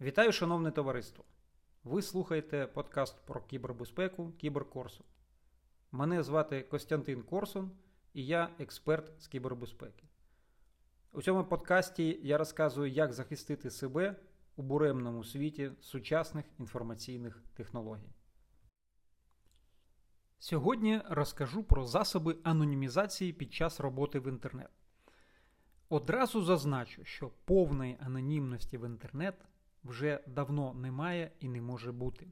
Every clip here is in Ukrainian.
Вітаю, шановне товариство! Ви слухаєте подкаст про кібербезпеку Кіберкорсун. Мене звати Костянтин Корсун і я експерт з кібербезпеки. У цьому подкасті я розказую, як захистити себе у буремному світі сучасних інформаційних технологій. Сьогодні розкажу про засоби анонімізації під час роботи в інтернет. Одразу зазначу, що повної анонімності в інтернет вже давно немає і не може бути.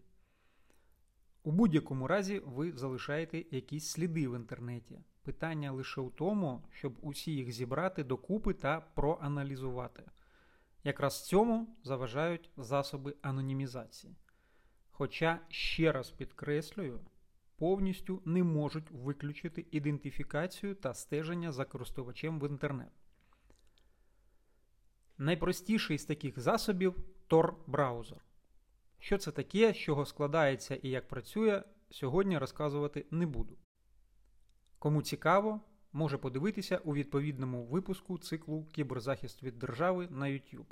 У будь-якому разі ви залишаєте якісь сліди в інтернеті. Питання лише у тому, щоб усі їх зібрати докупи та проаналізувати. Якраз цьому заважають засоби анонімізації. Хоча, ще раз підкреслюю, повністю не можуть виключити ідентифікацію та стеження за користувачем в інтернет. Найпростіший з таких засобів Tor-браузер. Що це таке, з чого складається і як працює, сьогодні розказувати не буду. Кому цікаво, може подивитися у відповідному випуску циклу Кіберзахист від держави на YouTube.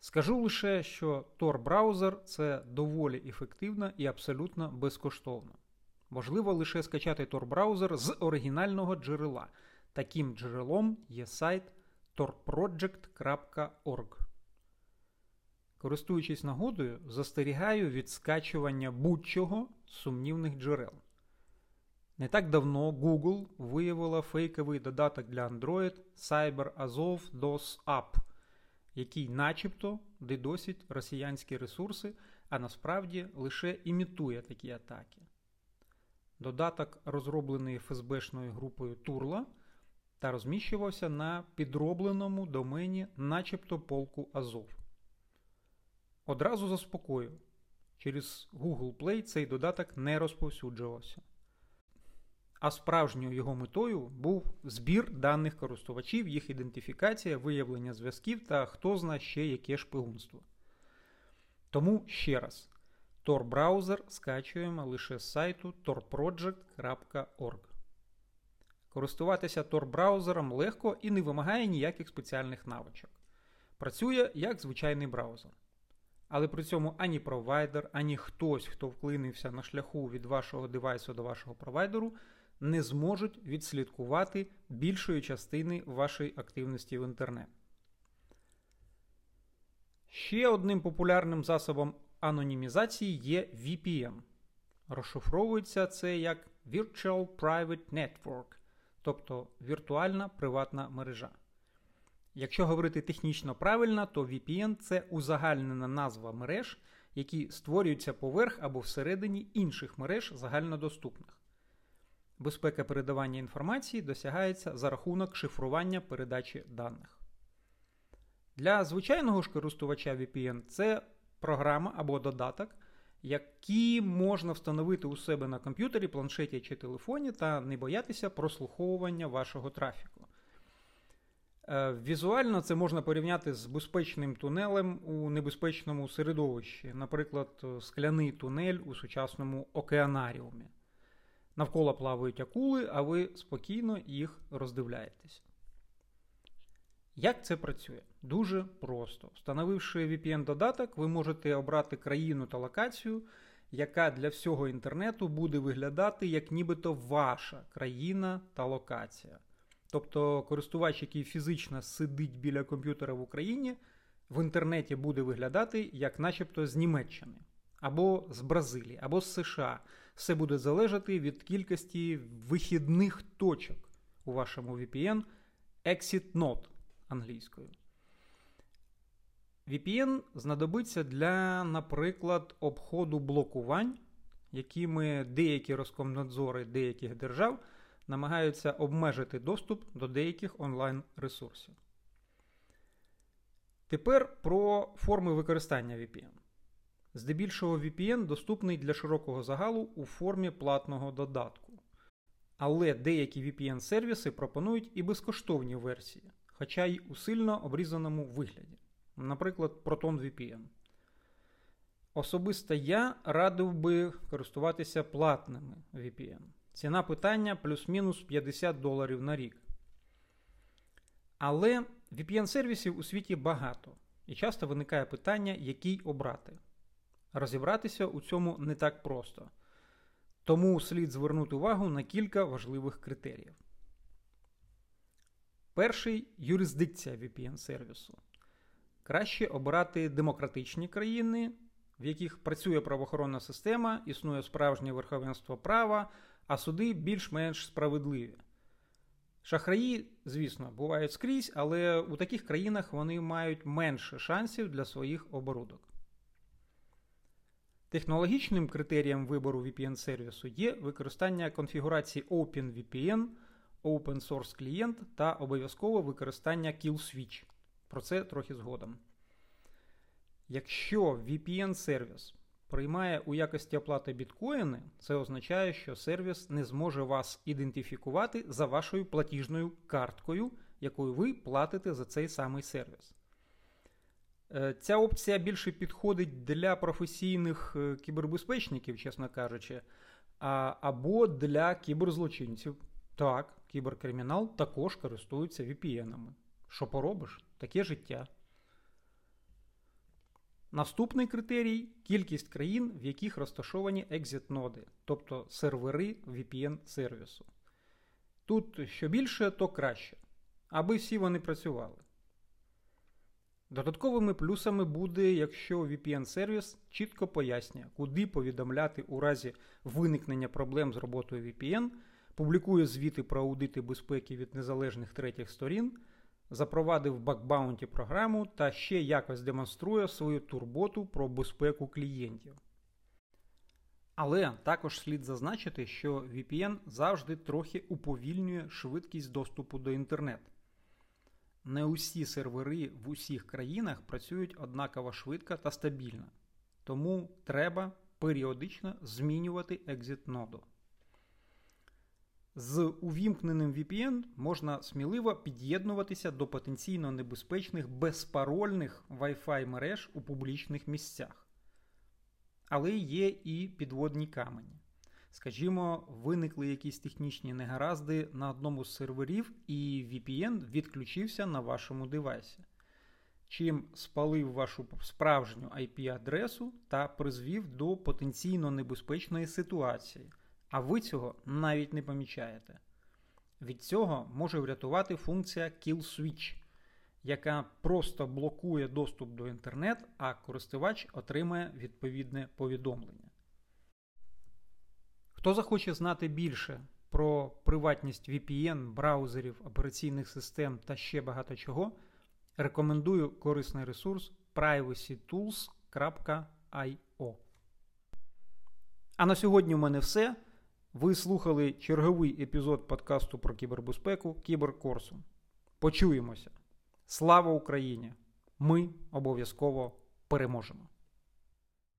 Скажу лише, що Tor-браузер це доволі ефективно і абсолютно безкоштовно. Можливо лише скачати Tor-браузер з оригінального джерела. Таким джерелом є сайт torproject.org. Користуючись нагодою, застерігаю від скачування будь-чого сумнівних джерел. Не так давно Google виявила фейковий додаток для Android CyberAzov DOS App, який начебто дедосить росіянські ресурси, а насправді лише імітує такі атаки. Додаток, розроблений ФСБшною групою Турла, та розміщувався на підробленому домені, начебто полку Азов. Одразу заспокою, через Google Play цей додаток не розповсюджувався. А справжньою його метою був збір даних користувачів, їх ідентифікація, виявлення зв'язків та хто зна ще яке шпигунство. Тому ще раз, Tor-браузер скачуємо лише з сайту torproject.org. Користуватися Tor-браузером легко і не вимагає ніяких спеціальних навичок. Працює як звичайний браузер. Але при цьому ані провайдер, ані хтось, хто вклинився на шляху від вашого девайсу до вашого провайдеру, не зможуть відслідкувати більшої частини вашої активності в інтернет. Ще одним популярним засобом анонімізації є VPN. Розшифровується це як Virtual Private Network, тобто віртуальна приватна мережа. Якщо говорити технічно правильно, то VPN це узагальнена назва мереж, які створюються поверх або всередині інших мереж загальнодоступних. Безпека передавання інформації досягається за рахунок шифрування передачі даних. Для звичайного ж користувача VPN це програма або додаток, які можна встановити у себе на комп'ютері, планшеті чи телефоні та не боятися прослуховування вашого трафіку. Е, візуально це можна порівняти з безпечним тунелем у небезпечному середовищі, наприклад, скляний тунель у сучасному океанаріумі. Навколо плавають акули, а ви спокійно їх роздивляєтесь. Як це працює? Дуже просто. Встановивши VPN-додаток, ви можете обрати країну та локацію, яка для всього інтернету буде виглядати як нібито ваша країна та локація. Тобто користувач, який фізично сидить біля комп'ютера в Україні, в інтернеті буде виглядати як начебто з Німеччини, або з Бразилії, або з США. Все буде залежати від кількості вихідних точок у вашому VPN Exit Node англійською. VPN знадобиться для, наприклад, обходу блокувань, якими деякі Роскомнадзори деяких держав намагаються обмежити доступ до деяких онлайн-ресурсів. Тепер про форми використання VPN. Здебільшого VPN доступний для широкого загалу у формі платного додатку. Але деякі VPN-сервіси пропонують і безкоштовні версії, хоча й у сильно обрізаному вигляді. Наприклад, ProtonVPN. Особисто я радив би користуватися платними VPN. Ціна питання плюс-мінус 50 доларів на рік. Але VPN-сервісів у світі багато. І часто виникає питання, який обрати. Розібратися у цьому не так просто. Тому слід звернути увагу на кілька важливих критеріїв. Перший юрисдикція VPN-сервісу. Краще обирати демократичні країни, в яких працює правоохоронна система, існує справжнє верховенство права, а суди більш-менш справедливі. Шахраї, звісно, бувають скрізь, але у таких країнах вони мають менше шансів для своїх оборудок. Технологічним критерієм вибору VPN-сервісу є використання конфігурації OpenVPN, Open Source клієнт та обов'язково використання Kill Switch. Про це трохи згодом. Якщо VPN-сервіс приймає у якості оплати біткоїни, це означає, що сервіс не зможе вас ідентифікувати за вашою платіжною карткою, якою ви платите за цей самий сервіс. Е, ця опція більше підходить для професійних е, кібербезпечників, чесно кажучи, або для кіберзлочинців. Так, кіберкримінал також користується VPN-ами. Що поробиш? Таке життя. Наступний критерій кількість країн, в яких розташовані екзит-ноди, тобто сервери VPN-сервісу. Тут що більше, то краще, аби всі вони працювали. Додатковими плюсами буде, якщо VPN-сервіс чітко пояснює, куди повідомляти у разі виникнення проблем з роботою VPN, публікує звіти про аудити безпеки від незалежних третіх сторін запровадив бакбаунті програму та ще якось демонструє свою турботу про безпеку клієнтів. Але також слід зазначити, що VPN завжди трохи уповільнює швидкість доступу до інтернету. Не усі сервери в усіх країнах працюють однаково швидко та стабільно, тому треба періодично змінювати екзит ноду. З увімкненим VPN можна сміливо під'єднуватися до потенційно небезпечних безпарольних Wi-Fi мереж у публічних місцях. Але є і підводні камені. Скажімо, виникли якісь технічні негаразди на одному з серверів, і VPN відключився на вашому девайсі, чим спалив вашу справжню IP-адресу та призвів до потенційно небезпечної ситуації а ви цього навіть не помічаєте. Від цього може врятувати функція Kill Switch, яка просто блокує доступ до інтернет, а користувач отримає відповідне повідомлення. Хто захоче знати більше про приватність VPN, браузерів, операційних систем та ще багато чого, рекомендую корисний ресурс privacytools.io. А на сьогодні у мене все. Ви слухали черговий епізод подкасту про кібербезпеку Кіберкорсу. Почуємося. Слава Україні! Ми обов'язково переможемо!